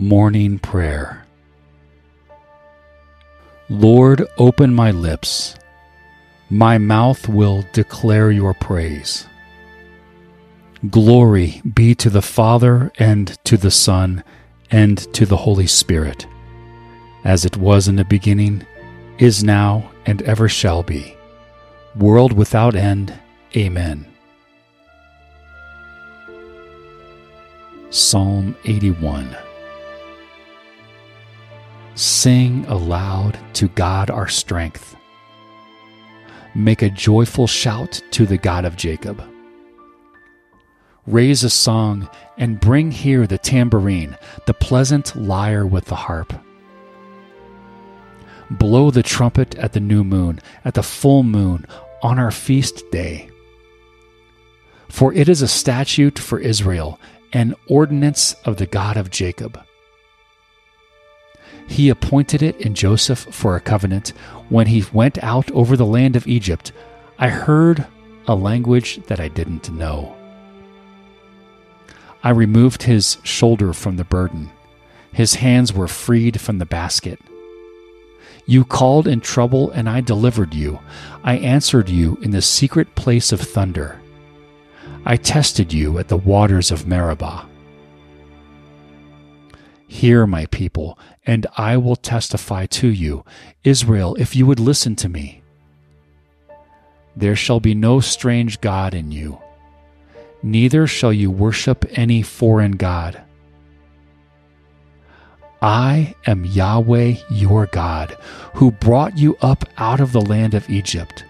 Morning Prayer Lord, open my lips. My mouth will declare your praise. Glory be to the Father, and to the Son, and to the Holy Spirit, as it was in the beginning, is now, and ever shall be, world without end. Amen. Psalm 81 Sing aloud to God our strength. Make a joyful shout to the God of Jacob. Raise a song and bring here the tambourine, the pleasant lyre with the harp. Blow the trumpet at the new moon, at the full moon, on our feast day. For it is a statute for Israel, an ordinance of the God of Jacob. He appointed it in Joseph for a covenant. When he went out over the land of Egypt, I heard a language that I didn't know. I removed his shoulder from the burden. His hands were freed from the basket. You called in trouble, and I delivered you. I answered you in the secret place of thunder. I tested you at the waters of Meribah. Hear, my people, and I will testify to you, Israel, if you would listen to me. There shall be no strange God in you, neither shall you worship any foreign God. I am Yahweh your God, who brought you up out of the land of Egypt.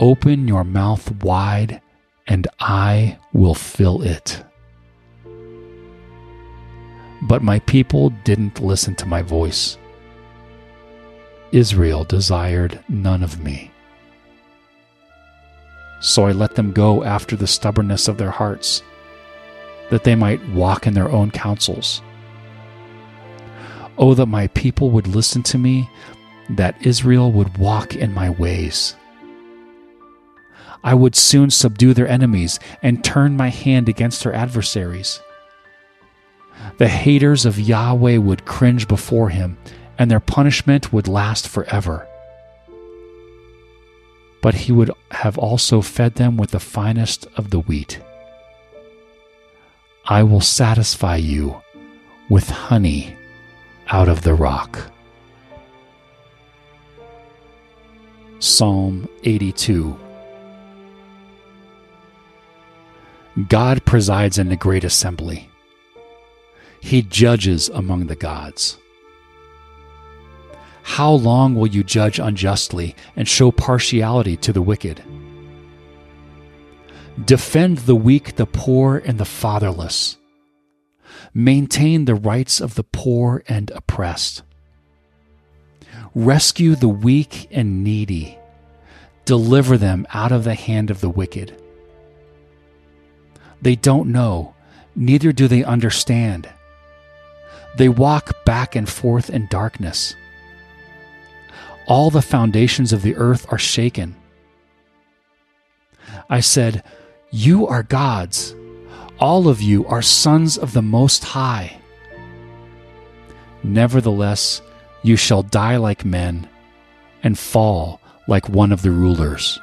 Open your mouth wide, and I will fill it. But my people didn't listen to my voice. Israel desired none of me. So I let them go after the stubbornness of their hearts, that they might walk in their own counsels. Oh, that my people would listen to me, that Israel would walk in my ways. I would soon subdue their enemies and turn my hand against their adversaries. The haters of Yahweh would cringe before him, and their punishment would last forever. But he would have also fed them with the finest of the wheat. I will satisfy you with honey out of the rock. Psalm 82 God presides in the great assembly. He judges among the gods. How long will you judge unjustly and show partiality to the wicked? Defend the weak, the poor, and the fatherless. Maintain the rights of the poor and oppressed. Rescue the weak and needy. Deliver them out of the hand of the wicked. They don't know, neither do they understand. They walk back and forth in darkness. All the foundations of the earth are shaken. I said, You are gods. All of you are sons of the Most High. Nevertheless, you shall die like men and fall like one of the rulers.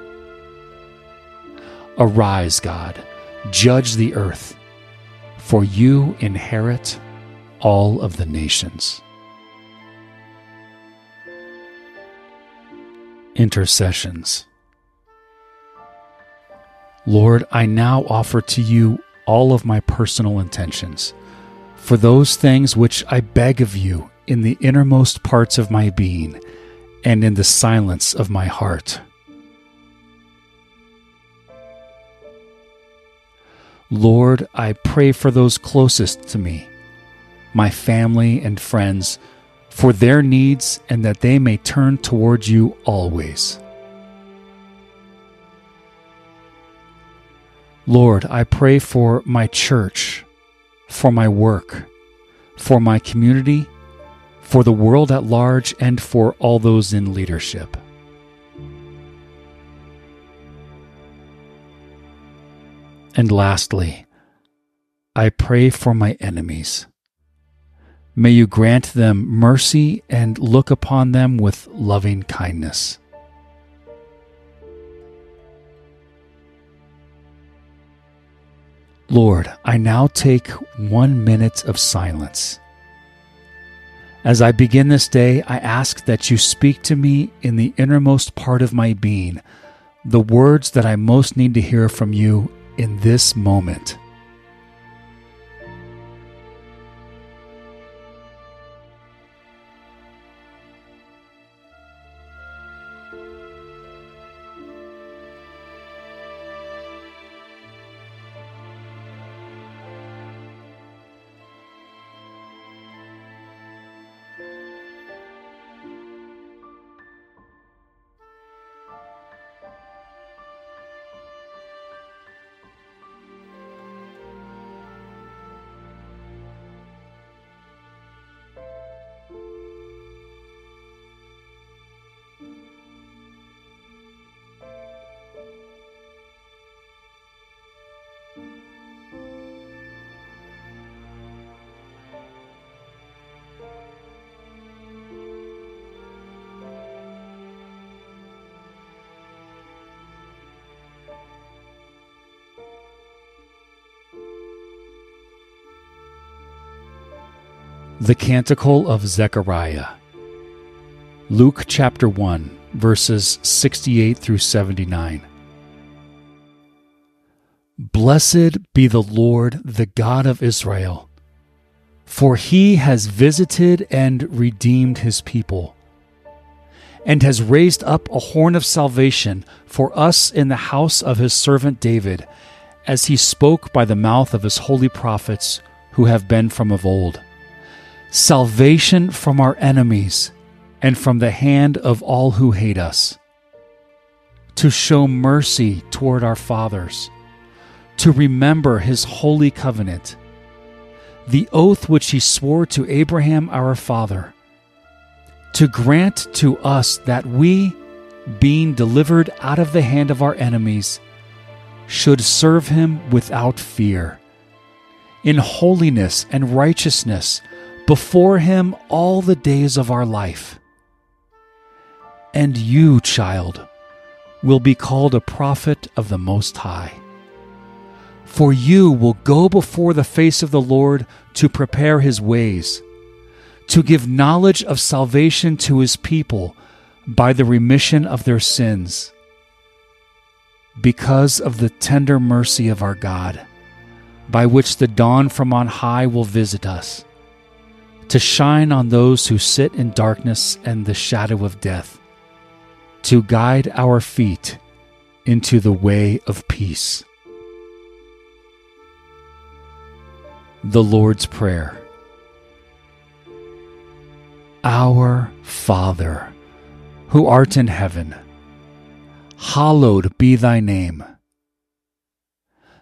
Arise, God, judge the earth, for you inherit all of the nations. Intercessions. Lord, I now offer to you all of my personal intentions, for those things which I beg of you in the innermost parts of my being and in the silence of my heart. Lord, I pray for those closest to me my family and friends for their needs and that they may turn towards you always. Lord, I pray for my church, for my work, for my community, for the world at large, and for all those in leadership. And lastly, I pray for my enemies May you grant them mercy and look upon them with loving kindness. Lord, I now take one minute of silence. As I begin this day, I ask that you speak to me in the innermost part of my being, the words that I most need to hear from you in this moment. The Canticle of Zechariah. Luke chapter 1, verses 68 through 79. Blessed be the Lord, the God of Israel, for he has visited and redeemed his people, and has raised up a horn of salvation for us in the house of his servant David, as he spoke by the mouth of his holy prophets who have been from of old salvation from our enemies and from the hand of all who hate us, to show mercy toward our fathers, to remember his holy covenant, the oath which he swore to Abraham our father, to grant to us that we, being delivered out of the hand of our enemies, should serve him without fear, in holiness and righteousness before him all the days of our life. And you, child, will be called a prophet of the Most High. For you will go before the face of the Lord to prepare his ways, to give knowledge of salvation to his people by the remission of their sins. Because of the tender mercy of our God, by which the dawn from on high will visit us to shine on those who sit in darkness and the shadow of death, to guide our feet into the way of peace. The Lord's Prayer Our Father, who art in heaven, hallowed be thy name.